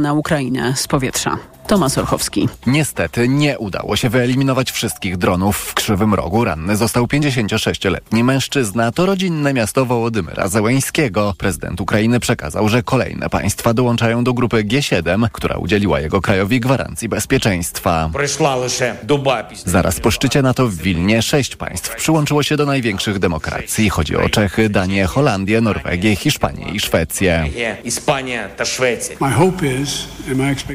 na Ukrainę z powietrza. Tomasz Orchowski. Niestety nie udało się wyeliminować wszystkich dronów w Krzywym Rogu. Ranny został 56-letni mężczyzna. To rodzinne miasto Wołodymyra Zełeńskiego. Prezydent Ukrainy przekazał, że kolejne państwa dołączają do grupy G7, która udzieliła jego krajowi gwarancji bezpieczeństwa. Zaraz po szczycie NATO w Wilnie sześć państw przyłączyło się do największych demokracji. Chodzi o Czechy, Danię, Holandię, Norwegię, Hiszpanię i Szwecję.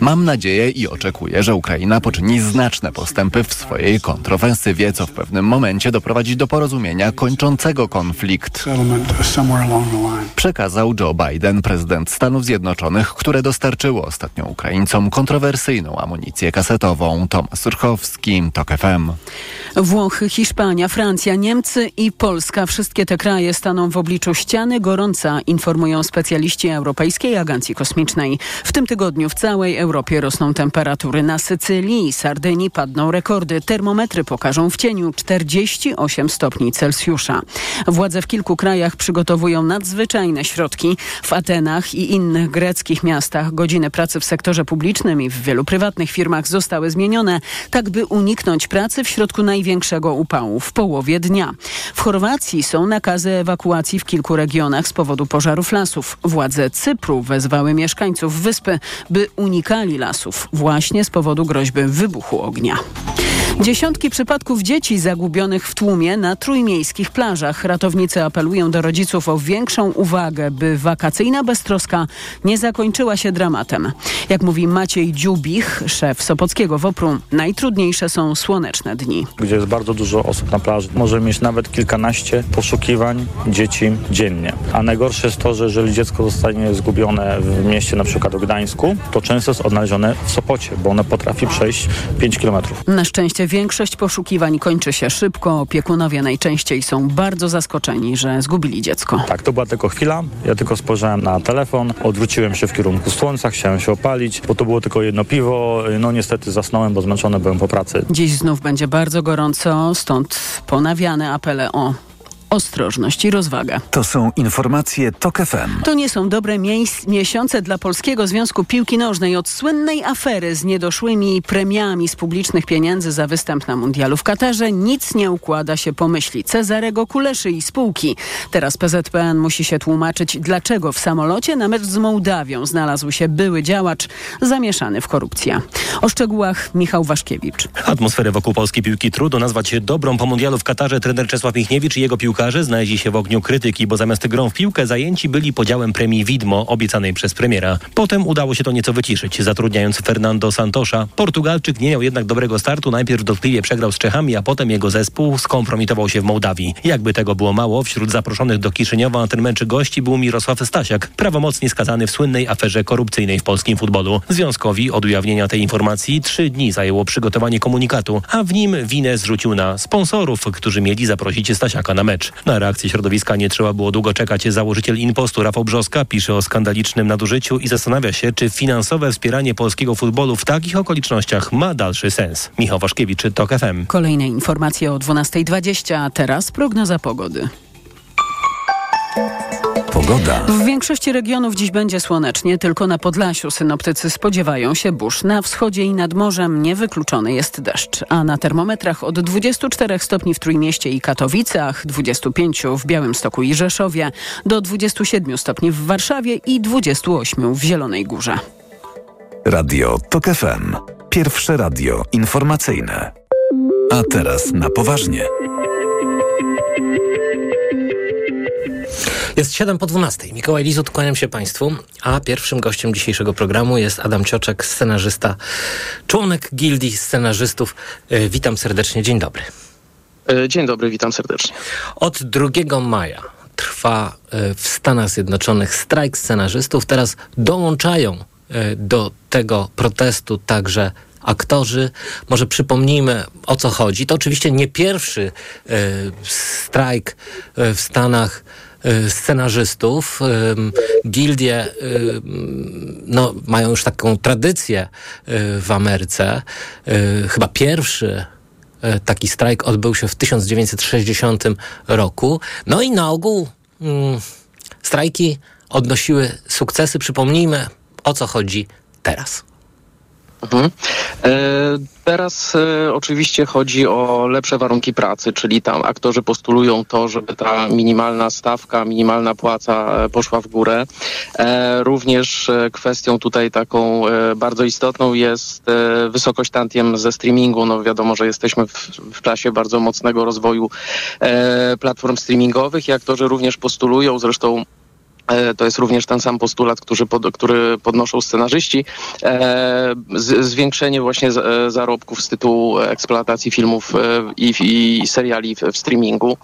Mam nadzieję i oczekuję, że Ukraina poczyni znaczne postępy w swojej kontrofensywie, co w pewnym momencie doprowadzi do porozumienia kończącego konflikt. Przekazał Joe Biden, prezydent Stanów Zjednoczonych, które dostarczyło ostatnio Ukraińcom kontrowersyjną amunicję kasetową. Tomasz Surchowski, TOK FM. Włochy, Hiszpania, Francja, Niemcy i Polska. Wszystkie te kraje staną w obliczu ściany gorąca, informują specjaliści Europejskiej Agencji Kosmicznej. W tym tygodniu w całej Europie rosną temperatury. Na Sycylii i Sardynii padną rekordy. Termometry pokażą w cieniu 48 stopni Celsjusza. Władze w kilku krajach przygotowują nadzwyczajne środki. W Atenach i innych greckich miastach godziny pracy w sektorze publicznym i w wielu prywatnych firmach zostały zmienione, tak by uniknąć pracy w środku największego upału w połowie dnia. W Chorwacji są nakazy ewakuacji w kilku regionach z powodu pożarów lasów. Władze Cypru wezwały mieszkańców wyspy, by unikali lasów właśnie z powodu groźby wybuchu ognia. Dziesiątki przypadków dzieci zagubionych w tłumie na trójmiejskich plażach. Ratownicy apelują do rodziców o większą uwagę, by wakacyjna beztroska nie zakończyła się dramatem. Jak mówi Maciej Dziubich, szef Sopockiego WOPR-u, najtrudniejsze są słoneczne dni. Gdzie jest bardzo dużo osób na plaży. Może mieć nawet kilkanaście poszukiwań dzieci dziennie. A najgorsze jest to, że jeżeli dziecko zostanie zgubione w mieście, na przykład w Gdańsku, to często jest odnalezione w Sopocie, bo one potrafi przejść 5 kilometrów. Na szczęście większość poszukiwań kończy się szybko. Opiekunowie najczęściej są bardzo zaskoczeni, że zgubili dziecko. Tak, to była tylko chwila. Ja tylko spojrzałem na telefon, odwróciłem się w kierunku słońca, chciałem się opalić, bo to było tylko jedno piwo. No niestety zasnąłem, bo zmęczony byłem po pracy. Dziś znów będzie bardzo gorąco, stąd ponawiane apele o ostrożność i rozwaga. To są informacje TOK FM. To nie są dobre miesiące dla Polskiego Związku Piłki Nożnej. Od słynnej afery z niedoszłymi premiami z publicznych pieniędzy za występ na mundialu w Katarze nic nie układa się po myśli Cezarego Kuleszy i spółki. Teraz PZPN musi się tłumaczyć, dlaczego w samolocie na mecz z Mołdawią znalazł się były działacz zamieszany w korupcję. O szczegółach Michał Waszkiewicz. Atmosferę wokół polskiej piłki trudno nazwać dobrą po mundialu w Katarze. Trener Czesław Michniewicz i jego piłkarze znaleźli się w ogniu krytyki, bo zamiast grą w piłkę zajęci byli podziałem premii Widmo obiecanej przez premiera. Potem udało się to nieco wyciszyć, zatrudniając Fernando Santosza. Portugalczyk nie miał jednak dobrego startu. Najpierw dotkliwie przegrał z Czechami, a potem jego zespół skompromitował się w Mołdawii. Jakby tego było mało, wśród zaproszonych do Kiszyniowa na ten mecz gości był Mirosław Stasiak, prawomocnie skazany w słynnej aferze korupcyjnej w polskim futbolu. Związkowi od ujawnienia tej informacji trzy dni zajęło przygotowanie komunikatu, a w nim winę zrzucił na sponsorów, którzy mieli zaprosić Stasiaka na mecz. Na reakcję środowiska nie trzeba było długo czekać. Założyciel Impostu Rafał Brzoska pisze o skandalicznym nadużyciu i zastanawia się, czy finansowe wspieranie polskiego futbolu w takich okolicznościach ma dalszy sens. Michał Waszkiewicz, TOK FM. Kolejne informacje o 12.20, a teraz prognoza pogody. Pogoda. W większości regionów dziś będzie słonecznie, tylko na Podlasiu synoptycy spodziewają się burz. Na wschodzie i nad morzem niewykluczony jest deszcz, a na termometrach od 24 stopni w Trójmieście i Katowicach, 25 w Białymstoku i Rzeszowie, do 27 stopni w Warszawie i 28 w Zielonej Górze. Radio TOK FM. Pierwsze radio informacyjne. A teraz na poważnie. Jest 7 po 12. Mikołaj Lizut, kłaniam się Państwu, a pierwszym gościem dzisiejszego programu jest Adam Cioczek, scenarzysta, członek Gildii Scenarzystów. E, witam serdecznie, dzień dobry. E, dzień dobry, witam serdecznie. Od 2 maja trwa e, w Stanach Zjednoczonych strajk scenarzystów. Teraz dołączają do tego protestu także aktorzy. Może przypomnijmy o co chodzi. To oczywiście nie pierwszy strajk w Stanach scenarzystów. Gildie no, mają już taką tradycję w Ameryce. Chyba pierwszy taki strajk odbył się w 1960 roku. No i na ogół strajki odnosiły sukcesy. Przypomnijmy, o co chodzi teraz? Mhm. E, teraz e, oczywiście chodzi o lepsze warunki pracy, czyli tam aktorzy postulują to, żeby ta minimalna stawka, minimalna płaca e, poszła w górę. Również kwestią tutaj taką bardzo istotną jest wysokość tantiem ze streamingu. No wiadomo, że jesteśmy w, w czasie bardzo mocnego rozwoju platform streamingowych i aktorzy również postulują, zresztą to jest również ten sam postulat, który, pod, który podnoszą scenarzyści. E, z, zwiększenie właśnie e, zarobków z tytułu eksploatacji filmów e, i, i, seriali w, streamingu.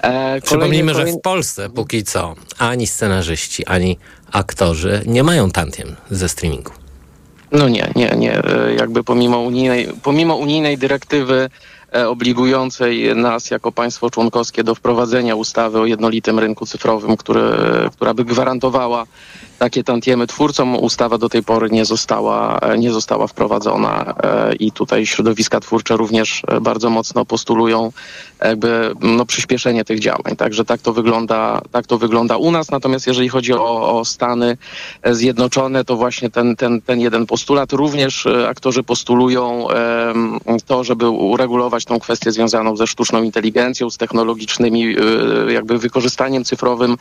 E, Przypomnijmy, że w Polsce póki co ani scenarzyści, ani aktorzy nie mają tantiem ze streamingu. No nie, nie, nie. Jakby pomimo unijnej, pomimo unijnej dyrektywy E, obligującej nas jako państwo członkowskie do wprowadzenia ustawy o jednolitym rynku cyfrowym, który, która by gwarantowała takie tantiemy twórcom. Ustawa do tej pory nie została, nie została wprowadzona e, i tutaj środowiska twórcze również e, bardzo mocno postulują jakby no, przyspieszenie tych działań. Także tak to wygląda, tak to wygląda u nas. Natomiast jeżeli chodzi o, o Stany Zjednoczone, to właśnie ten, ten, ten jeden postulat. Również e, aktorzy postulują to, żeby uregulować tą kwestię związaną ze sztuczną inteligencją, z technologicznymi jakby wykorzystaniem cyfrowym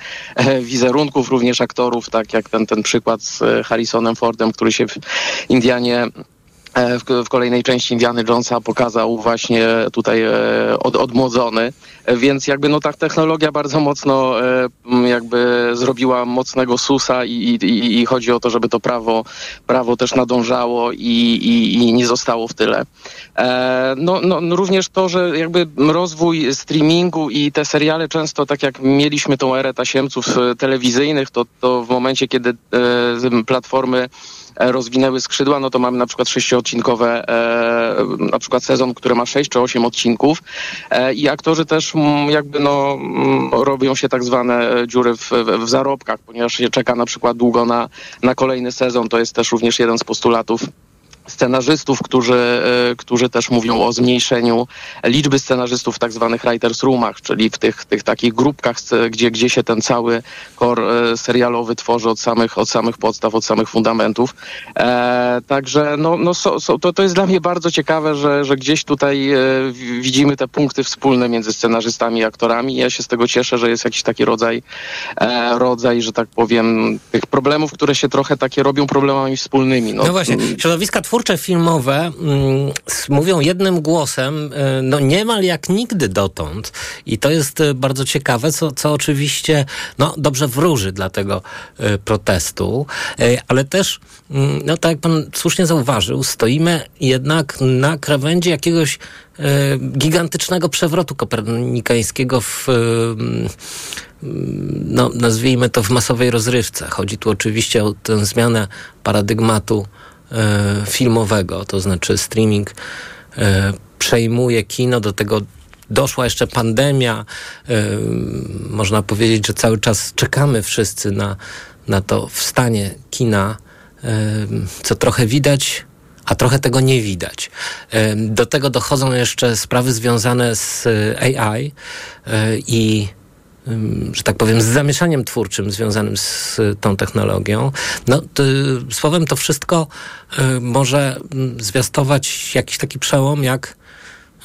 wizerunków również aktorów, tak jak ten, ten przykład z e, Harrisonem Fordem, który się w Indianie w, w, kolejnej części Indiany Jonesa pokazał właśnie tutaj e, od, odmłodzony, więc jakby no ta technologia bardzo mocno e, jakby zrobiła mocnego susa i, i, i chodzi o to, żeby to prawo, prawo też nadążało i, i, i nie zostało w tyle. E, no, no, również to, że jakby rozwój streamingu i te seriale często tak jak mieliśmy tą erę tasiemców e, telewizyjnych, to, to w momencie, kiedy e, platformy E, rozwinęły skrzydła, no to mamy na przykład sześciodcinkowe, e, na przykład sezon, który ma sześć czy osiem odcinków e, i aktorzy też jakby no robią się tak zwane dziury w, w zarobkach, ponieważ się czeka na przykład długo na, na kolejny sezon. To jest też również jeden z postulatów scenarzystów, którzy, e, którzy też mówią o zmniejszeniu liczby scenarzystów w tak zwanych writers roomach, czyli w tych, tych takich grupkach, gdzie, gdzie się ten cały kor e, serialowy tworzy od samych, od samych podstaw, od samych fundamentów. E, także no, no so, so, to, to jest dla mnie bardzo ciekawe, że, że gdzieś tutaj e, widzimy te punkty wspólne między scenarzystami i aktorami. Ja się z tego cieszę, że jest jakiś taki rodzaj, e, rodzaj, że tak powiem, tych problemów, które się trochę takie robią problemami wspólnymi. No, no właśnie, środowiska twórcze twórcze filmowe mm, mówią jednym głosem, y, no niemal jak nigdy dotąd. I to jest y, bardzo ciekawe, co, co oczywiście no, dobrze wróży dla tego y, protestu. Ale też, mm, no tak jak pan słusznie zauważył, stoimy jednak na krawędzi jakiegoś gigantycznego przewrotu kopernikańskiego w no, nazwijmy to w masowej rozrywce. Chodzi tu oczywiście o tę zmianę paradygmatu filmowego, to znaczy streaming e, przejmuje kino, do tego doszła jeszcze pandemia. E, można powiedzieć, że cały czas czekamy wszyscy na, na to wstanie kina, co trochę widać, a trochę tego nie widać. Do tego dochodzą jeszcze sprawy związane z AI i że tak powiem, z zamieszaniem twórczym związanym z tą technologią. No, to, słowem, to wszystko y, może zwiastować jakiś taki przełom, jak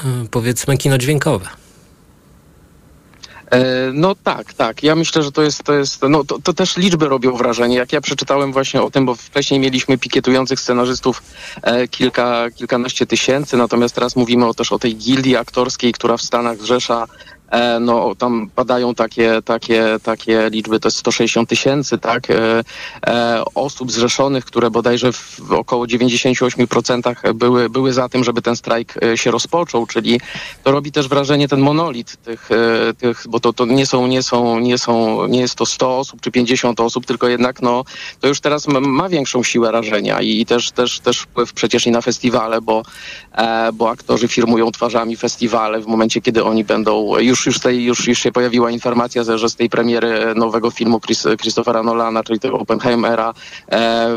y, powiedzmy kino dźwiękowe. E, no tak, tak. Ja myślę, że to jest, to jest, no to, to, też liczby robią wrażenie. Jak ja przeczytałem właśnie o tym, bo wcześniej mieliśmy pikietujących scenarzystów e, kilka, kilkanaście tysięcy, natomiast teraz mówimy o, też o tej gildii aktorskiej, która w Stanach zrzesza no tam padają takie, takie, takie liczby, to jest 160 tysięcy, tak, e, e, osób zrzeszonych, które bodajże w około 98% były, były za tym, żeby ten strajk się rozpoczął, czyli to robi też wrażenie ten monolit tych, tych bo to, to nie są, nie są, nie są, nie jest to 100 osób czy 50 osób, tylko jednak no, to już teraz ma większą siłę rażenia i też, też, też wpływ przecież i na festiwale, bo, bo aktorzy firmują twarzami festiwale w momencie, kiedy oni będą już już, już, tej, już, już się pojawiła informacja, że z tej premiery nowego filmu Chris, Christophera Nolana, czyli tego Oppenheimera, e,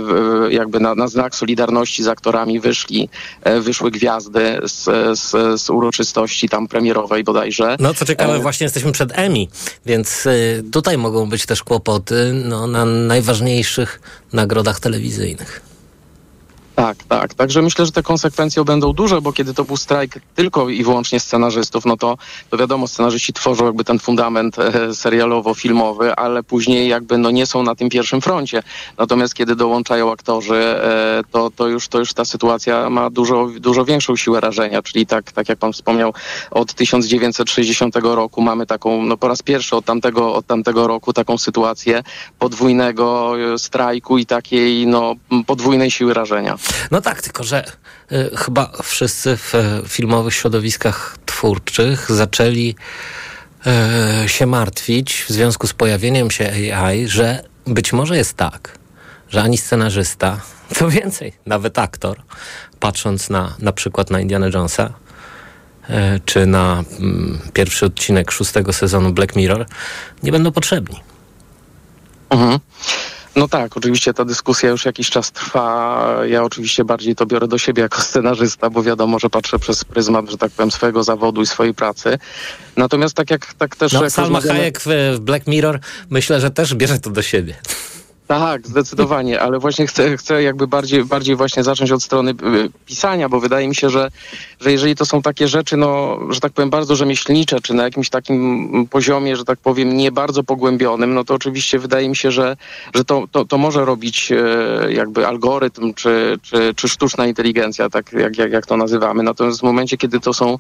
jakby na, na, znak solidarności z aktorami wyszli, e, wyszły gwiazdy z, z, z, uroczystości tam premierowej bodajże. No co ciekawe, e... właśnie jesteśmy przed Emmy, więc y, tutaj mogą być też kłopoty no, na najważniejszych nagrodach telewizyjnych. Tak, tak. Także myślę, że te konsekwencje będą duże, bo kiedy to był strajk tylko i wyłącznie scenarzystów, no to, to wiadomo, scenarzyści tworzą jakby ten fundament e, serialowo-filmowy, ale później jakby no nie są na tym pierwszym froncie. Natomiast kiedy dołączają aktorzy, e, to, to, już, to już ta sytuacja ma dużo, dużo większą siłę rażenia, czyli tak, tak jak pan wspomniał, od 1960 roku mamy taką, no po raz pierwszy od tamtego, od tamtego roku taką sytuację podwójnego e, strajku i takiej no podwójnej siły rażenia. No tak, tylko że y, chyba wszyscy w y, filmowych środowiskach twórczych zaczęli y, się martwić w związku z pojawieniem się AI, że być może jest tak, że ani scenarzysta, co więcej, nawet aktor, patrząc na na przykład na Indiana Jonesa, czy na mm, pierwszy odcinek szóstego sezonu Black Mirror, nie będą potrzebni. Mhm. No tak, oczywiście ta dyskusja już jakiś czas trwa. Ja oczywiście bardziej to biorę do siebie jako scenarzysta, bo wiadomo, że patrzę przez pryzmat, że tak powiem, swojego zawodu i swojej pracy. Natomiast tak jak tak też... No, Salma rozmawiamy... Hayek w Black Mirror myślę, że też bierze to do siebie. Tak, zdecydowanie, ale właśnie chcę, chcę jakby bardziej, bardziej właśnie zacząć od strony y, pisania, bo wydaje mi się, że, że jeżeli to są takie rzeczy, no, że tak powiem, bardzo rzemieślnicze, czy na jakimś takim poziomie, że tak powiem, nie bardzo pogłębionym, no to oczywiście wydaje mi się, że, że to, to, to może robić e, jakby algorytm, czy, czy, czy sztuczna inteligencja, tak jak, jak, jak to nazywamy. Natomiast w momencie, kiedy to są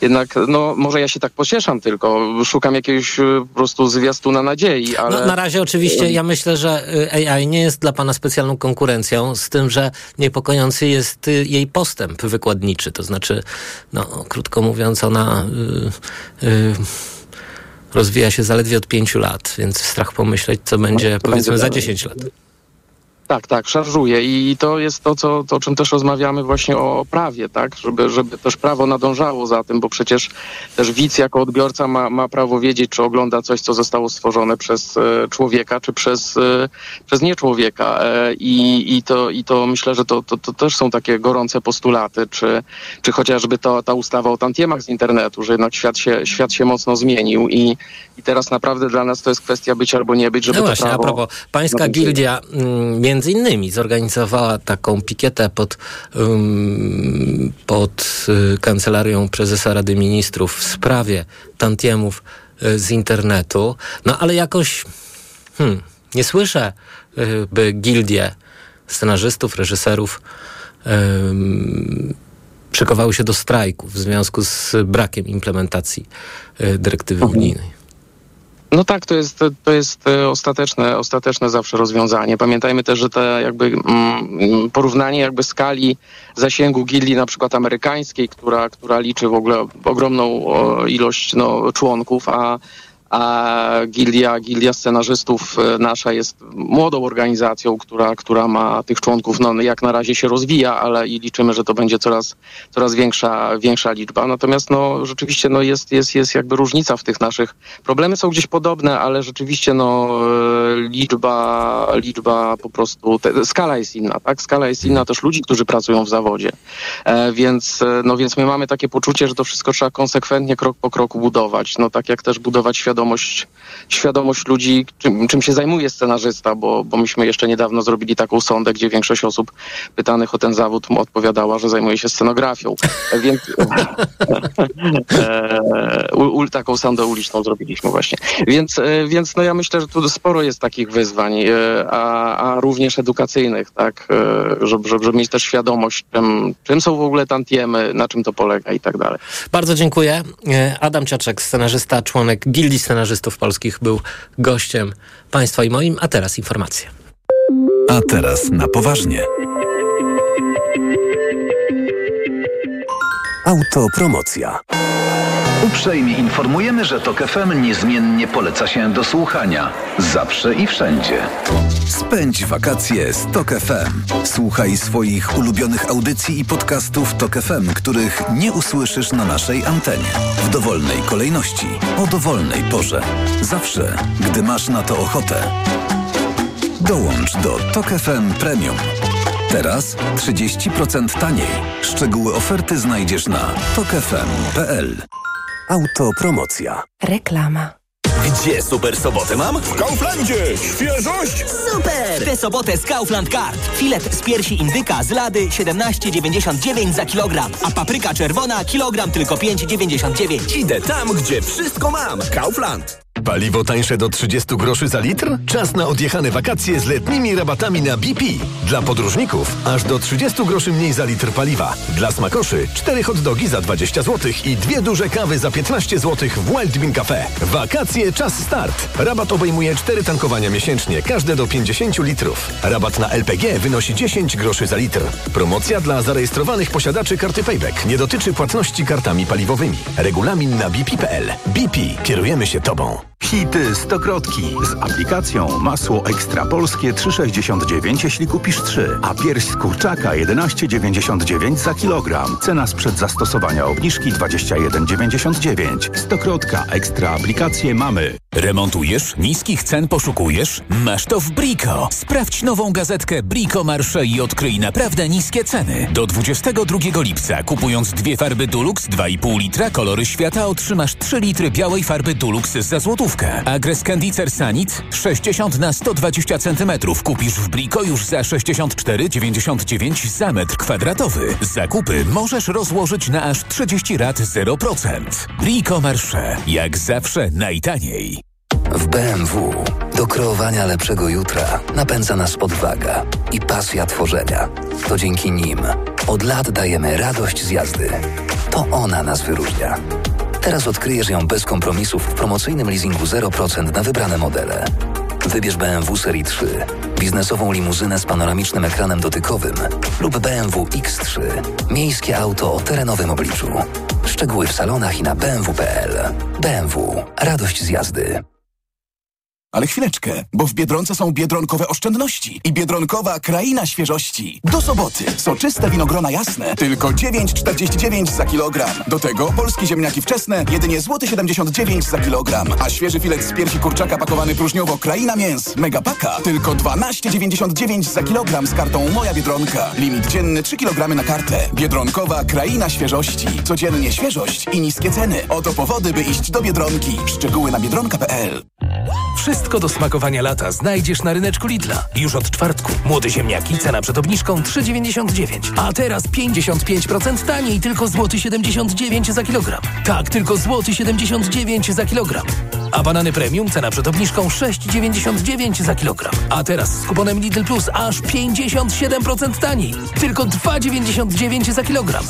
jednak, no może ja się tak pocieszam tylko, szukam jakiegoś e, po prostu zwiastuna nadziei, ale... No, na razie oczywiście ja myślę, że y, AI nie jest dla Pana specjalną konkurencją, z tym, że niepokojący jest y, jej postęp wykładniczy. To znaczy, no, krótko mówiąc, ona yy, yy, rozwija się zaledwie od pięciu lat, więc strach pomyśleć, co będzie, powiedzmy, za 10 lat. Tak, tak, szarżuje. I to jest to, co, to, o czym też rozmawiamy właśnie o prawie, tak, żeby, żeby też prawo nadążało za tym, bo przecież też widz jako odbiorca ma, ma prawo wiedzieć, czy ogląda coś, co zostało stworzone przez e, człowieka, czy przez, e, przez nieczłowieka e, I, i, to, i to myślę, że to, to, to też są takie gorące postulaty, czy, czy chociażby to, ta ustawa o tantiemach z internetu, że jednak świat się, świat się mocno zmienił i, i teraz naprawdę dla nas to jest kwestia być albo nie być, żeby no właśnie, prawo... a propos, pańska gildia mm, między innymi zorganizowała taką pikietę pod, um, pod y, kancelarią prezesa Rady Ministrów w sprawie tantiemów y, z internetu. No ale jakoś hmm, nie słyszę, y, by gildie scenarzystów, reżyserów szykowały się do strajku w związku z brakiem implementacji dyrektywy mhm. unijnej. No tak, to jest, to jest e, ostateczne, ostateczne zawsze rozwiązanie. Pamiętajmy też, że te jakby mm, porównanie jakby skali zasięgu gildii na przykład amerykańskiej, która, która liczy w ogóle ogromną ilość no, członków, a a Gildia, Gildia Scenarzystów e, nasza jest młodą organizacją, która, która ma tych członków, no jak na razie się rozwija, ale i liczymy, że to będzie coraz, coraz większa, większa liczba. Natomiast no rzeczywiście no jest, jest, jest jakby różnica w tych naszych. Problemy są gdzieś podobne, ale rzeczywiście no e, liczba, liczba po prostu, te, skala jest inna, tak? Skala jest inna też ludzi, którzy pracują w zawodzie. E, więc, e, no więc my mamy takie poczucie, że to wszystko trzeba konsekwentnie krok po kroku budować. No tak jak też budować świadomość świadomość, świadomość ludzi, czym, czym się zajmuje scenarzysta, bo, bo myśmy jeszcze niedawno zrobili taką sondę, gdzie większość osób pytanych o ten zawód odpowiadała, że zajmuje się scenografią. Więc e, u, u, taką sondę uliczną zrobiliśmy właśnie. Więc, e, więc no ja myślę, że tu sporo jest takich wyzwań, e, a, a również edukacyjnych, tak, żeby, żeby, żeby mieć też świadomość, czym, czym są w ogóle tantiemy, na czym to polega i tak dalej. Bardzo dziękuję. Adam Ciaczek, scenarzysta, członek Gildii scenarzystów polskich był gościem Państwa i moim, a teraz informacje. A teraz na poważnie. Autopromocja. Uprzejmie informujemy, że TOK FM niezmiennie poleca się do słuchania. Zawsze i wszędzie. Spędź wakacje z TOK FM. Słuchaj swoich ulubionych audycji i podcastów TOK FM, których nie usłyszysz na naszej antenie. W dowolnej kolejności, o dowolnej porze. Zawsze, gdy masz na to ochotę. Dołącz do TOK FM Premium. Teraz 30% taniej. Szczegóły oferty znajdziesz na tokefm.pl. Autopromocja. Reklama. Gdzie super sobotę mam? W Kauflandzie! Świeżość? Super! Tę sobotę z Kaufland Card. Filet z piersi indyka z lady 17,99 za kilogram, a papryka czerwona kilogram tylko 5,99. Idę tam, gdzie wszystko mam. Kaufland. Paliwo tańsze do 30 groszy za litr? Czas na odjechane wakacje z letnimi rabatami na BP. Dla podróżników aż do 30 groszy mniej za litr paliwa. Dla smakoszy 4 hot dogi za 20 zł i dwie duże kawy za 15 zł w Wild Bean Cafe. Wakacje czas start. Rabat obejmuje 4 tankowania miesięcznie, każde do 50 litrów. Rabat na LPG wynosi 10 groszy za litr. Promocja dla zarejestrowanych posiadaczy karty Payback nie dotyczy płatności kartami paliwowymi. Regulamin na bp.pl. BP. Kierujemy się Tobą. Hity stokrotki. Z aplikacją masło ekstra polskie 3,69 jeśli kupisz 3, a pierś z kurczaka 11,99 za kilogram. Cena sprzed zastosowania obniżki 21,99. Stokrotka ekstra aplikacje mamy. Remontujesz? Niskich cen poszukujesz? Masz to w Brico. Sprawdź nową gazetkę Brico Marsze i odkryj naprawdę niskie ceny. Do 22 lipca kupując dwie farby Dulux 2,5 litra kolory świata otrzymasz 3 litry białej farby Dulux za złotówkę. Agres Candy Cersanit 60 na 120 cm kupisz w Brico już za 64,99 za metr kwadratowy. Zakupy możesz rozłożyć na aż 30 rat 0%. Brico Marsze. Jak zawsze najtaniej. W BMW do kreowania lepszego jutra napędza nas odwaga i pasja tworzenia. To dzięki nim od lat dajemy radość z jazdy. To ona nas wyróżnia. Teraz odkryjesz ją bez kompromisów w promocyjnym leasingu 0% na wybrane modele. Wybierz BMW Serii 3, biznesową limuzynę z panoramicznym ekranem dotykowym lub BMW X3, miejskie auto o terenowym obliczu. Szczegóły w salonach i na bmw.pl. BMW. Radość z jazdy. Ale chwileczkę, bo w Biedronce są biedronkowe oszczędności i biedronkowa kraina świeżości. Do soboty soczyste winogrona jasne, tylko 9,49 za kilogram. Do tego polskie ziemniaki wczesne, jedynie złoty 79 za kilogram. A świeży filet z piersi kurczaka pakowany próżniowo kraina mięs. Megapaka, tylko 12,99 za kilogram z kartą Moja Biedronka. Limit dzienny 3 kg na kartę. Biedronkowa kraina świeżości. Codziennie świeżość i niskie ceny. Oto powody, by iść do Biedronki. Szczegóły na biedronka.pl Wszystko do smakowania lata znajdziesz na ryneczku Lidla. Już od czwartku. Młode ziemniaki, cena przed obniżką 3,99. A teraz 55% taniej, tylko złoty 79 za kilogram. Tak, tylko złoty 79 za kilogram. A banany premium, cena przed obniżką 6,99 za kilogram. A teraz z kuponem Lidl Plus aż 57% taniej. Tylko 2,99 za kilogram.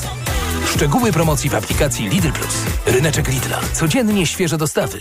Szczegóły promocji w aplikacji Lidl Plus. Ryneczek Lidla. Codziennie świeże dostawy.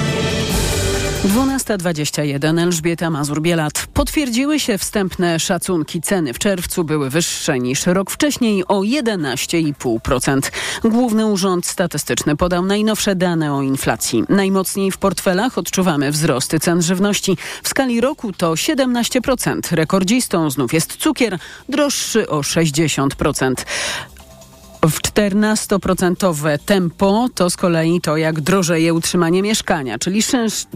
12.21 Elżbieta Mazur-Bielat. Potwierdziły się wstępne szacunki. Ceny w czerwcu były wyższe niż rok wcześniej o 11,5%. Główny Urząd Statystyczny podał najnowsze dane o inflacji. Najmocniej w portfelach odczuwamy wzrosty cen żywności. W skali roku to 17%. Rekordzistą znów jest cukier, droższy o 60%. W 14% tempo to z kolei to, jak drożeje utrzymanie mieszkania, czyli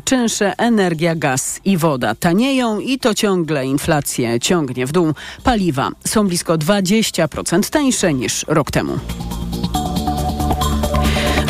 czynsze energia, gaz i woda tanieją i to ciągle inflację ciągnie w dół. Paliwa są blisko 20% tańsze niż rok temu.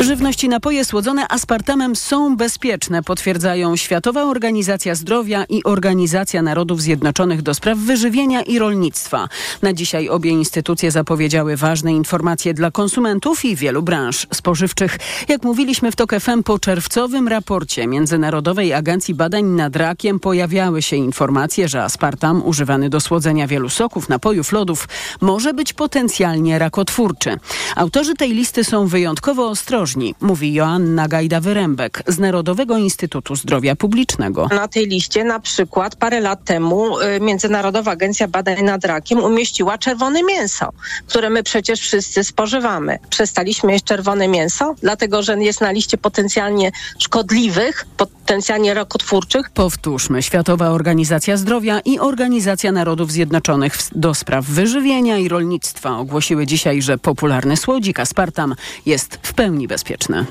Żywność i napoje słodzone aspartamem są bezpieczne, potwierdzają Światowa Organizacja Zdrowia i Organizacja Narodów Zjednoczonych do spraw wyżywienia i rolnictwa. Na dzisiaj obie instytucje zapowiedziały ważne informacje dla konsumentów i wielu branż spożywczych. Jak mówiliśmy w TOK FM po czerwcowym raporcie Międzynarodowej Agencji Badań nad Rakiem pojawiały się informacje, że aspartam używany do słodzenia wielu soków, napojów, lodów może być potencjalnie rakotwórczy. Autorzy tej listy są wyjątkowo ostrożni mówi Joanna Gajda-Wyrębek z Narodowego Instytutu Zdrowia Publicznego. Na tej liście na przykład parę lat temu y, Międzynarodowa Agencja Badań nad Rakiem umieściła czerwone mięso, które my przecież wszyscy spożywamy. Przestaliśmy jeść czerwone mięso, dlatego że jest na liście potencjalnie szkodliwych, potencjalnie rakotwórczych. Powtórzmy, Światowa Organizacja Zdrowia i Organizacja Narodów Zjednoczonych do spraw wyżywienia i rolnictwa ogłosiły dzisiaj, że popularny słodzik aspartam jest w pełni bezpieczny.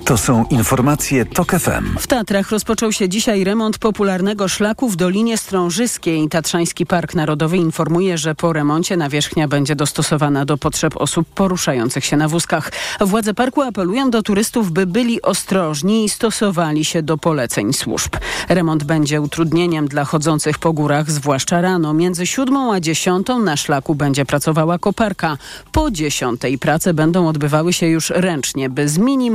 To są informacje TOK FM. W Tatrach rozpoczął się dzisiaj remont popularnego szlaku w Dolinie Strążyskiej. Tatrzański Park Narodowy informuje, że po remoncie nawierzchnia będzie dostosowana do potrzeb osób poruszających się na wózkach. Władze parku apelują do turystów, by byli ostrożni i stosowali się do poleceń służb. Remont będzie utrudnieniem dla chodzących po górach, zwłaszcza rano. Między siódmą a dziesiątą na szlaku będzie pracowała koparka. Po dziesiątej prace będą odbywały się już ręcznie, by zminimalizować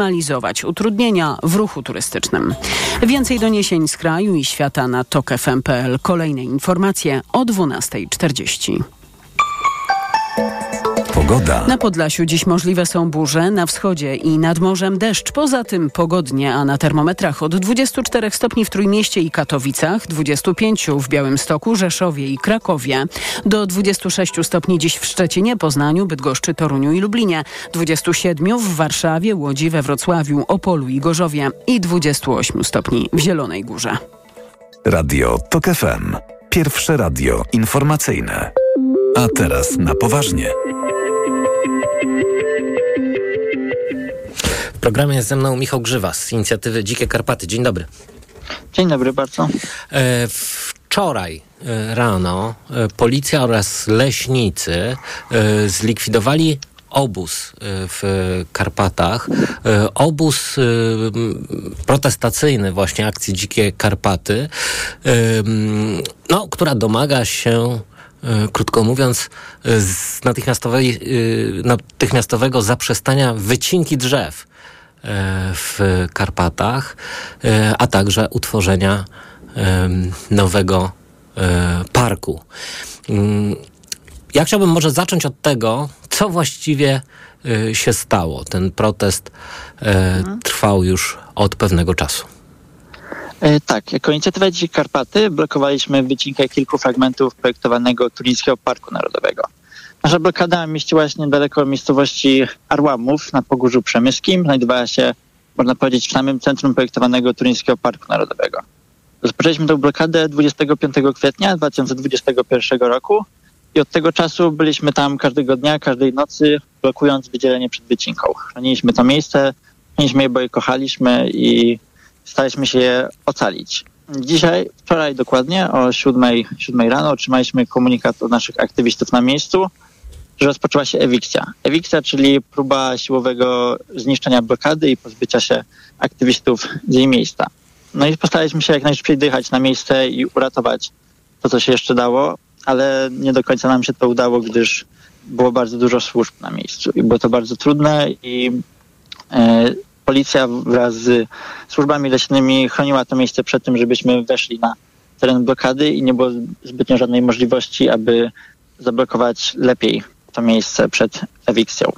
utrudnienia w ruchu turystycznym. Więcej doniesień z kraju i świata na tokefm.pl. Kolejne informacje o 12.40. Pogoda. Na Podlasiu dziś możliwe są burze, na wschodzie i nad morzem deszcz. Poza tym pogodnie, a na termometrach od 24 stopni w Trójmieście i Katowicach, 25 w Białymstoku, Rzeszowie i Krakowie, do 26 stopni dziś w Szczecinie, Poznaniu, Bydgoszczy, Toruniu i Lublinie, 27 w Warszawie, Łodzi, we Wrocławiu, Opolu i Gorzowie i 28 stopni w Zielonej Górze. Radio TOK FM. Pierwsze radio informacyjne. A teraz na poważnie. W programie jest ze mną Michał Grzywa z inicjatywy Dzikie Karpaty. Dzień dobry. Dzień dobry bardzo. E, wczoraj e, rano e, policja oraz leśnicy zlikwidowali obóz w Karpatach. Obóz protestacyjny właśnie akcji Dzikie Karpaty, no, która domaga się krótko mówiąc, z natychmiastowej, natychmiastowego zaprzestania wycinki drzew w Karpatach, a także utworzenia nowego parku. Mm, ja chciałbym może zacząć od tego, co właściwie się stało. Ten protest mhm. trwał już od pewnego czasu. Tak, jako inicjatywa Dzikie Karpaty blokowaliśmy wycinkę kilku fragmentów projektowanego Turyńskiego Parku Narodowego. Nasza blokada mieściła się niedaleko miejscowości Arłamów na Pogórzu Przemyskim. Znajdowała się, można powiedzieć, w samym centrum projektowanego Turyńskiego Parku Narodowego. Rozpoczęliśmy tę blokadę 25 kwietnia 2021 roku i od tego czasu byliśmy tam każdego dnia, każdej nocy, blokując wydzielenie przed wycinką. Chroniliśmy to miejsce, chroniliśmy je, bo je kochaliśmy i staraliśmy się je ocalić. Dzisiaj, wczoraj dokładnie o 7, 7 rano otrzymaliśmy komunikat od naszych aktywistów na miejscu, że rozpoczęła się ewikcja. Ewikcja, czyli próba siłowego zniszczenia blokady i pozbycia się aktywistów z jej miejsca. No i postaraliśmy się jak najszybciej dychać na miejsce i uratować to, co się jeszcze dało, ale nie do końca nam się to udało, gdyż było bardzo dużo służb na miejscu i było to bardzo trudne i e, policja wraz z służbami leśnymi chroniła to miejsce przed tym, żebyśmy weszli na teren blokady i nie było zbytnio żadnej możliwości, aby zablokować lepiej to miejsce przed ewikcją.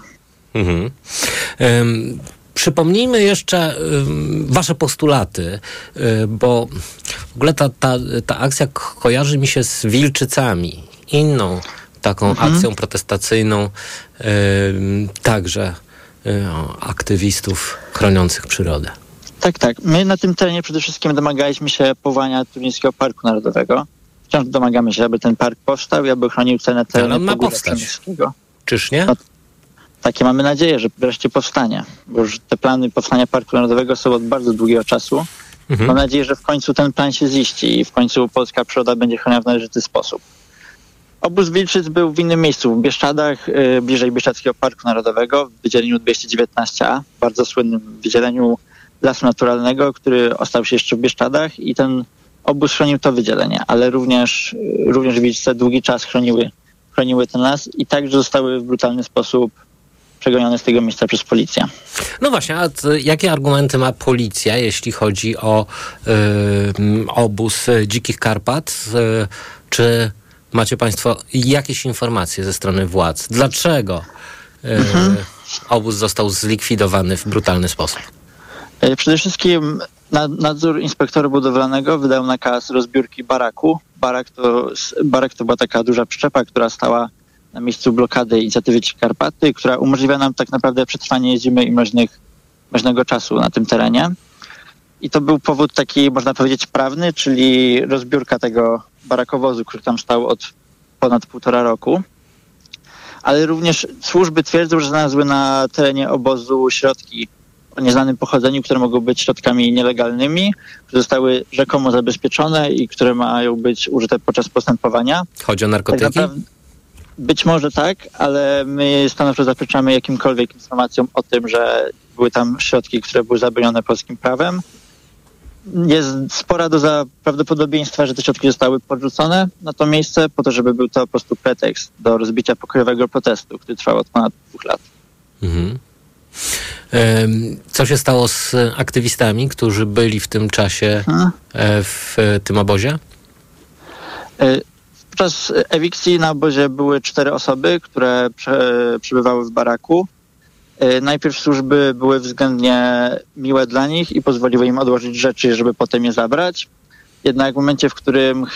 Mhm. Um, przypomnijmy jeszcze wasze postulaty, um, bo w ogóle ta, ta, ta akcja kojarzy mi się z Wilczycami, inną taką mhm. akcją protestacyjną, także aktywistów chroniących przyrodę. Tak, tak. My na tym terenie przede wszystkim domagaliśmy się powołania Turyńskiego Parku Narodowego wciąż domagamy się, aby ten park powstał i aby chronił cenę terenu. Ale on ma powstać. Czyż nie? No, takie mamy nadzieję, że wreszcie powstanie, bo już te plany powstania Parku Narodowego są od bardzo długiego czasu. Mhm. Mam nadzieję, że w końcu ten plan się ziści i w końcu polska przyroda będzie chroniona w należyty sposób. Obóz Wilczyc był w innym miejscu, w Bieszczadach, yy, bliżej Bieszczadzkiego Parku Narodowego, w wydzieleniu 219a, bardzo słynnym wydzieleniu lasu naturalnego, który ostał się jeszcze w Bieszczadach i ten obóz chronił to wydzielenie, ale również, również Wilczyce długi czas chroniły, chroniły ten las i także zostały w brutalny sposób przegonione z tego miejsca przez policję. No właśnie, a jakie argumenty ma policja, jeśli chodzi o y, obóz Dzikich Karpat? Y, czy macie Państwo jakieś informacje ze strony władz? Dlaczego mhm. obóz został zlikwidowany w brutalny sposób? E, przede wszystkim nadzór inspektora budowlanego wydał nakaz rozbiórki baraku. Barak to, barak to była taka duża przyczepa, która stała na miejscu blokady inicjatywy Karpaty, która umożliwia nam tak naprawdę przetrwanie zimy i mroźnych, mroźnego czasu na tym terenie. I to był powód taki, można powiedzieć, prawny, czyli rozbiórka tego barakowozu, który tam stał od ponad półtora roku. Ale również służby twierdzą, że znalazły na terenie obozu środki o nieznanym pochodzeniu, które mogą być środkami nielegalnymi, które zostały rzekomo zabezpieczone i które mają być użyte podczas postępowania. Chodzi o narkotyki? Tak być może tak, ale my stanowczo zaprzeczamy jakimkolwiek informacjom o tym, że były tam środki, które były zabronione polskim prawem. Jest spora doza prawdopodobieństwa, że te środki zostały podrzucone na to miejsce po to, żeby był to po prostu pretekst do rozbicia pokojowego protestu, który trwał od ponad dwóch lat. Mhm. Co się stało z aktywistami, którzy byli w tym czasie mhm. e, w tym obozie? E, podczas ewikcji na obozie były cztery osoby, które prze, przebywały w baraku. E, najpierw służby były względnie miłe dla nich i pozwoliły im odłożyć rzeczy, żeby potem je zabrać. Jednak w momencie, w którym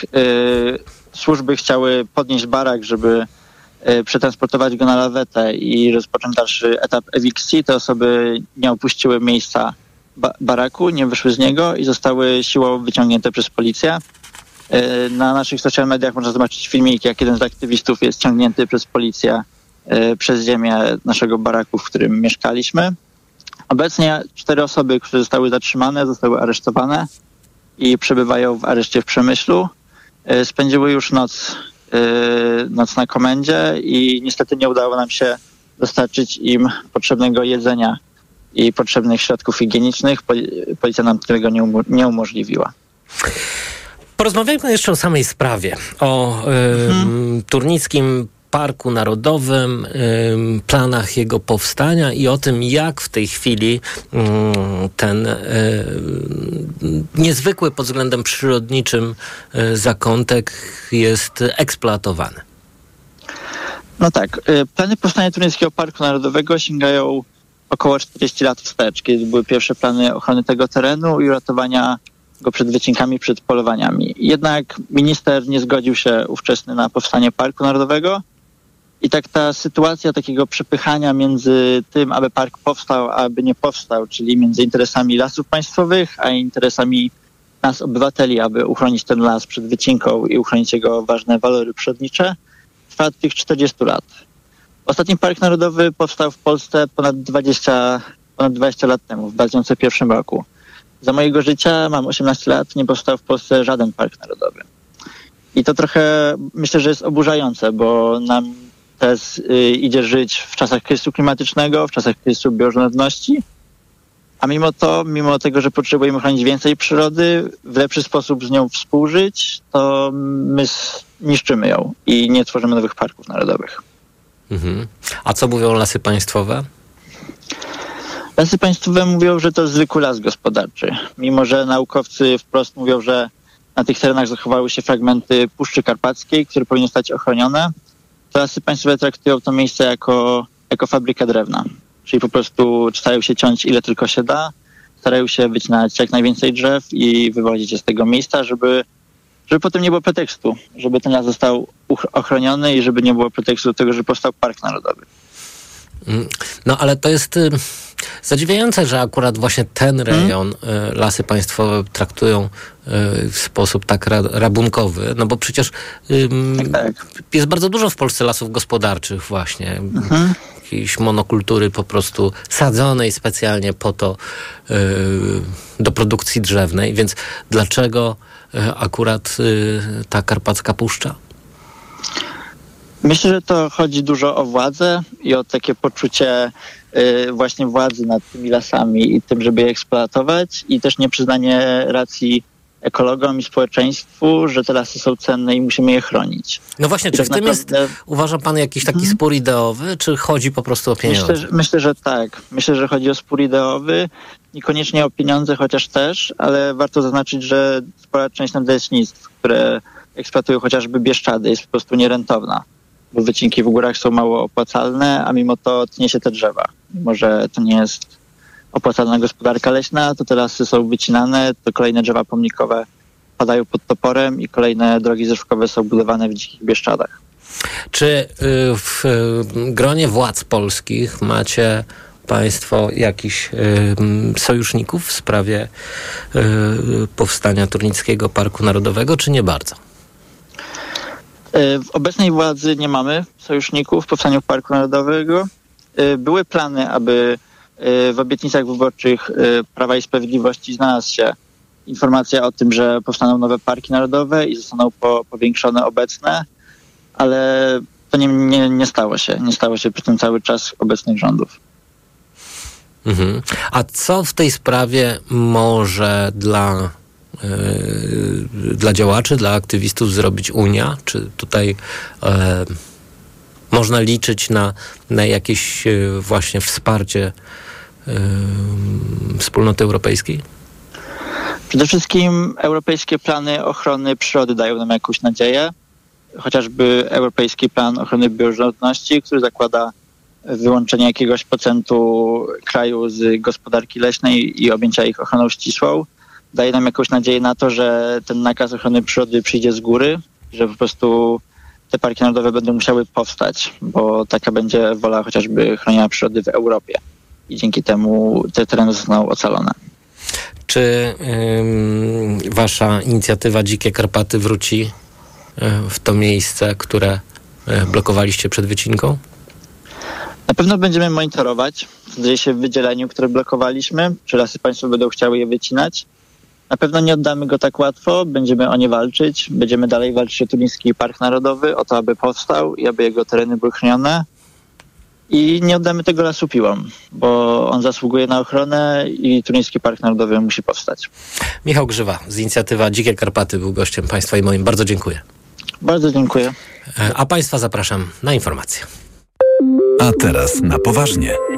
służby chciały podnieść barak, żeby E, przetransportować go na lawetę i rozpocząć dalszy etap ewikcji, te osoby nie opuściły miejsca ba baraku, nie wyszły z niego i zostały siłą wyciągnięte przez policję. E, na naszych social mediach można zobaczyć filmik, jak jeden z aktywistów jest ciągnięty przez policję przez ziemię naszego baraku, w którym mieszkaliśmy. Obecnie cztery osoby, które zostały zatrzymane, zostały aresztowane i przebywają w areszcie w Przemyślu. Spędziły już noc Y, noc na komendzie i niestety nie udało nam się dostarczyć im potrzebnego jedzenia i potrzebnych środków higienicznych. Policja nam tego nie, um nie umożliwiła. Porozmawiajmy jeszcze o samej sprawie, o y, mhm. Turnickim Parku Narodowym, planach jego powstania i o tym, jak w tej chwili ten niezwykły pod względem przyrodniczym e, zakątek jest eksploatowany. No tak. E, plany powstania Turyńskiego Parku Narodowego sięgają około 40 lat wstecz, kiedy były pierwsze plany ochrony tego terenu i uratowania go przed wycinkami, przed polowaniami. Jednak minister nie zgodził się ówczesny na powstanie Parku Narodowego i tak ta sytuacja takiego przepychania między tym, aby park powstał, aby nie powstał, czyli między interesami lasów państwowych, a interesami nas, obywateli, aby uchronić ten las przed wycinką i uchronić jego ważne walory przyrodnicze, trwa od tych 40 lat. Ostatni Park Narodowy powstał w Polsce ponad 20, ponad 20 lat temu, w 2001 roku. Za mojego życia, mam 18 lat, nie powstał w Polsce żaden Park Narodowy. I to trochę myślę, że jest oburzające, bo nam teraz y, idzie żyć w czasach kryzysu klimatycznego, w czasach kryzysu bioróżnorodności, a mimo to, mimo tego, że potrzebujemy chronić więcej przyrody, w lepszy sposób z nią współżyć, to my niszczymy ją i nie tworzymy nowych parków narodowych. Mhm. A co mówią lasy państwowe? Lasy państwowe mówią, że to zwykły las gospodarczy. Mimo, że naukowcy wprost mówią, że na tych terenach zachowały się fragmenty Puszczy Karpackiej, które powinny stać ochronione, lasy państwowe traktują to miejsce jako, jako fabrykę drewna. Czyli po prostu starają się ciąć ile tylko się da, starają się wycinać jak najwięcej drzew i wywozić je z tego miejsca, żeby, żeby potem nie było pretekstu, żeby ten las został ochroniony i żeby nie było pretekstu do tego, że powstał park narodowy. Mm, no ale to jest y, zadziwiające, że akurat właśnie ten mhm. rejon hmm. lasy państwowe traktują y, w sposób tak rabunkowy, no bo przecież tak, tak. jest bardzo dużo w Polsce lasów gospodarczych właśnie. Hmm. Jakiejś monokultury po prostu sadzonej specjalnie po to do produkcji drzewnej, więc dlaczego akurat ta karpacka puszcza? Myślę, że to chodzi dużo o władzę i o takie poczucie y, właśnie władzy nad tymi lasami i tym, żeby je eksploatować i też nieprzyznanie racji ekologom i społeczeństwu, że te lasy są cenne i musimy je chronić. No właśnie, czy tak w tym naprawdę... jest, uważa pan, jakiś taki hmm. spór ideowy, czy chodzi po prostu o pieniądze? Myślę, że, myślę, że tak. Myślę, że chodzi o spór ideowy, niekoniecznie o pieniądze, chociaż też, ale warto zaznaczyć, że spora część nadleśnictw, które eksploatują chociażby Bieszczady, jest po prostu nierentowna bo wycinki w górach są mało opłacalne, a mimo to tnie się te drzewa. Mimo, że to nie jest opłacalna gospodarka leśna, to te lasy są wycinane, to kolejne drzewa pomnikowe padają pod toporem i kolejne drogi zrzewkowe są budowane w dzikich Bieszczadach. Czy y, w gronie władz polskich macie Państwo jakichś y, sojuszników w sprawie y, powstania Turnickiego Parku Narodowego, czy nie bardzo? W obecnej władzy nie mamy sojuszników w powstaniu Parku Narodowego. Były plany, aby w obietnicach wyborczych Prawa i Sprawiedliwości znalazł się informacja o tym, że powstaną nowe parki narodowe i zostaną po, powiększone obecne, ale to nie, nie, nie stało się. Nie stało się przy tym cały czas obecnych rządów. Mhm. A co w tej sprawie może dla, dla działaczy, dla aktywistów zrobić Unia? Czy tutaj yy, można liczyć na, na jakieś yy, właśnie wsparcie wspólnoty europejskiej? Przede wszystkim europejskie plany ochrony przyrody dają nam jakąś nadzieję. Chociażby Europejski Plan Ochrony Bioróżnorodności, który zakłada wyłączenie jakiegoś procentu kraju z gospodarki leśnej i objęcia ich ochroną ścisłą. Daje nam jakąś nadzieję na to, że ten nakaz ochrony przyrody przyjdzie z góry, że po prostu te parki narodowe będą musiały powstać, bo taka będzie wola chociażby chronienia przyrody w Europie. I dzięki temu te tereny zostaną ocalone. Czy wasza inicjatywa Dzikie Karpaty wróci y, w to miejsce, które y, blokowaliście przed wycinką? Na pewno będziemy monitorować, co dzieje się w wydzieleniu, które blokowaliśmy, czy lasy państwo będą chciały je wycinać. Na pewno nie oddamy go tak łatwo, będziemy o nie walczyć, będziemy dalej walczyć o Tuliński Park Narodowy, o to, aby powstał i aby jego tereny były chronione. I nie oddamy tego lasu piłom, bo on zasługuje na ochronę i Turyński Park Narodowy musi powstać. Michał Grzywa z inicjatywa Dzikie Karpaty był gościem Państwa i moim. Bardzo dziękuję. Bardzo dziękuję. E, a Państwa zapraszam na informacje. A teraz na poważnie.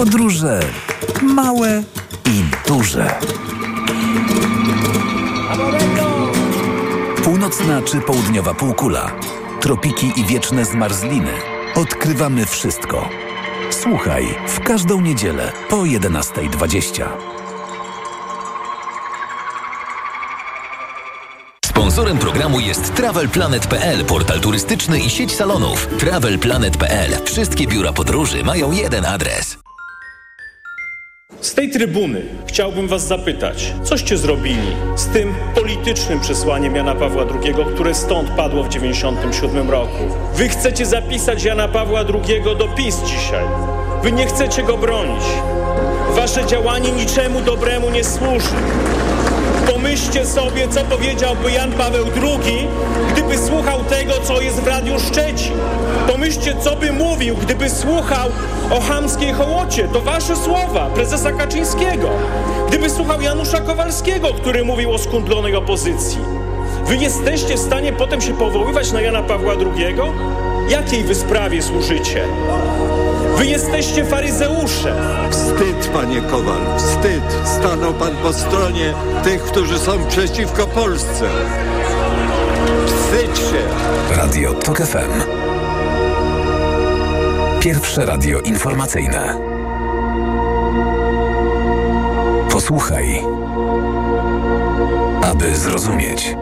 Podróże małe i duże. Północna czy południowa półkula, tropiki i wieczne zmarzliny. Odkrywamy wszystko. Słuchaj w każdą niedzielę po 11.20. Sponsorem programu jest TravelPlanet.pl, portal turystyczny i sieć salonów. TravelPlanet.pl. Wszystkie biura podróży mają jeden adres. Z tej trybuny chciałbym Was zapytać, coście zrobili z tym politycznym przesłaniem Jana Pawła II, które stąd padło w 1997 roku. Wy chcecie zapisać Jana Pawła II do PiS dzisiaj. Wy nie chcecie go bronić. Wasze działanie niczemu dobremu nie służy. Pomyślcie sobie, co powiedziałby Jan Paweł II, gdyby słuchał tego, co jest w Radiu Szczecin. Pomyślcie, co by mówił, gdyby słuchał o chamskiej hołocie. To wasze słowa, prezesa Kaczyńskiego. Gdyby słuchał Janusza Kowalskiego, który mówił o skundlonej opozycji. Wy jesteście w stanie potem się powoływać na Jana Pawła II? Jakiej wy sprawie służycie? Wy jesteście faryzeusze. Wstyd, panie Kowal, wstyd. Stanął pan po stronie tych, którzy są przeciwko Polsce. Wstydź się. Radio TOK FM. Pierwsze radio informacyjne. Posłuchaj, aby zrozumieć.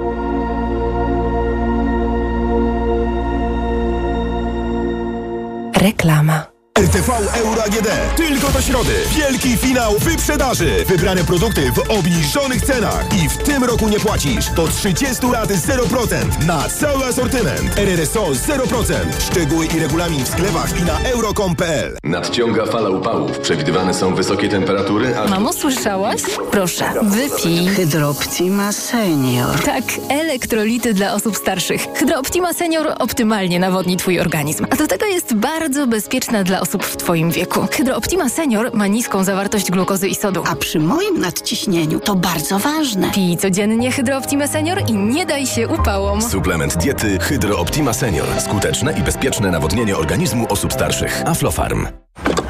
Reklama. RTV Euro AGD. Tylko do środy. Wielki finał wyprzedaży. Wybrane produkty w obniżonych cenach. I w tym roku nie płacisz. Do 30 lat 0% na cały asortyment. RRSO 0%. Szczegóły i regulamin w sklepach i na euro.com.pl. Nadciąga fala upałów. Przewidywane są wysokie temperatury, a... Mamo, słyszałaś? Proszę, wypij. Hydroptima Senior. Tak, elektrolity dla osób starszych. Hydroptima Senior optymalnie nawodni Twój organizm. A do tego jest bardzo bezpieczna dla osób w Twoim wieku. Hydrooptima Senior ma niską zawartość glukozy i sodu. A przy moim nadciśnieniu to bardzo ważne. Pij codziennie Hydrooptima Senior i nie daj się upałom. Suplement diety Hydro Optima Senior. Skuteczne i bezpieczne nawodnienie organizmu osób starszych. Aflofarm.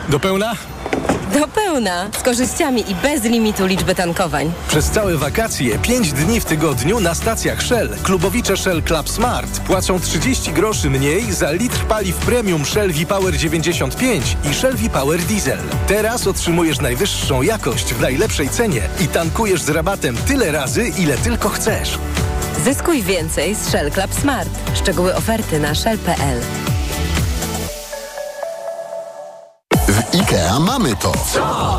Do pełna? Do pełna, z korzyściami i bez limitu liczby tankowań. Przez całe wakacje, 5 dni w tygodniu na stacjach Shell, klubowicze Shell Club Smart płacą 30 groszy mniej za litr paliw premium Shell V-Power 95 i Shell V-Power Diesel. Teraz otrzymujesz najwyższą jakość w najlepszej cenie i tankujesz z rabatem tyle razy, ile tylko chcesz. Zyskuj więcej z Shell Club Smart. Szczegóły oferty na shell.pl. IKEA mamy to.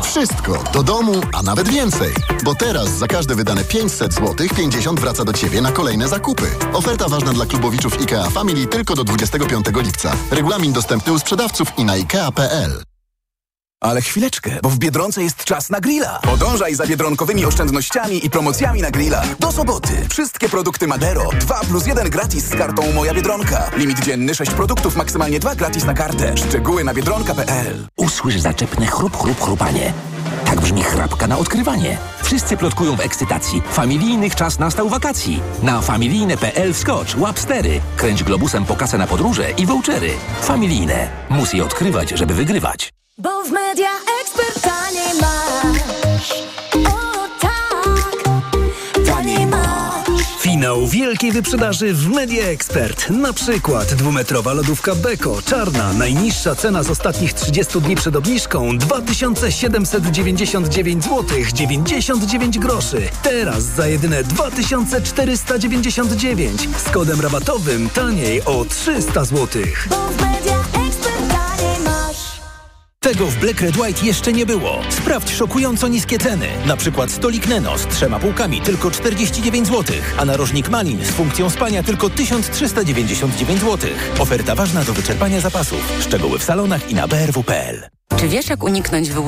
Wszystko do domu, a nawet więcej. Bo teraz za każde wydane 500 zł 50 wraca do Ciebie na kolejne zakupy. Oferta ważna dla klubowiczów IKEA Family tylko do 25 lipca. Regulamin dostępny u sprzedawców i na IKEA.pl. Ale chwileczkę, bo w Biedronce jest czas na grilla. Podążaj za biedronkowymi oszczędnościami i promocjami na grilla. Do soboty. Wszystkie produkty Madero. 2 plus 1 gratis z kartą Moja Biedronka. Limit dzienny 6 produktów, maksymalnie 2 gratis na kartę. Szczegóły na biedronka.pl Usłysz zaczepne chrup, chrup, chrupanie. Tak brzmi chrapka na odkrywanie. Wszyscy plotkują w ekscytacji. Familijnych czas nastał wakacji. Na familijne.pl wskocz, łap stery. Kręć globusem po kasę na podróże i vouchery. Familijne. Mus je odkrywać, żeby wygrywać. Bo w Media Expert taniej masz. O tak, taniej masz. Finał wielkiej wyprzedaży w Media Expert. Na przykład dwumetrowa lodówka Beko, czarna, najniższa cena z ostatnich 30 dni przed obniżką 2799 zł 99 groszy. Teraz za jedyne 2499 z kodem rabatowym taniej o 300 zł. Bo w Media. Tego w Black Red White jeszcze nie było. Sprawdź szokująco niskie ceny. Na przykład stolik Neno z trzema półkami tylko 49 zł, a narożnik Malin z funkcją spania tylko 1399 zł. Oferta ważna do wyczerpania zapasów. Szczegóły w salonach i na brw.pl. Czy wiesz, jak uniknąć wyłudzenia?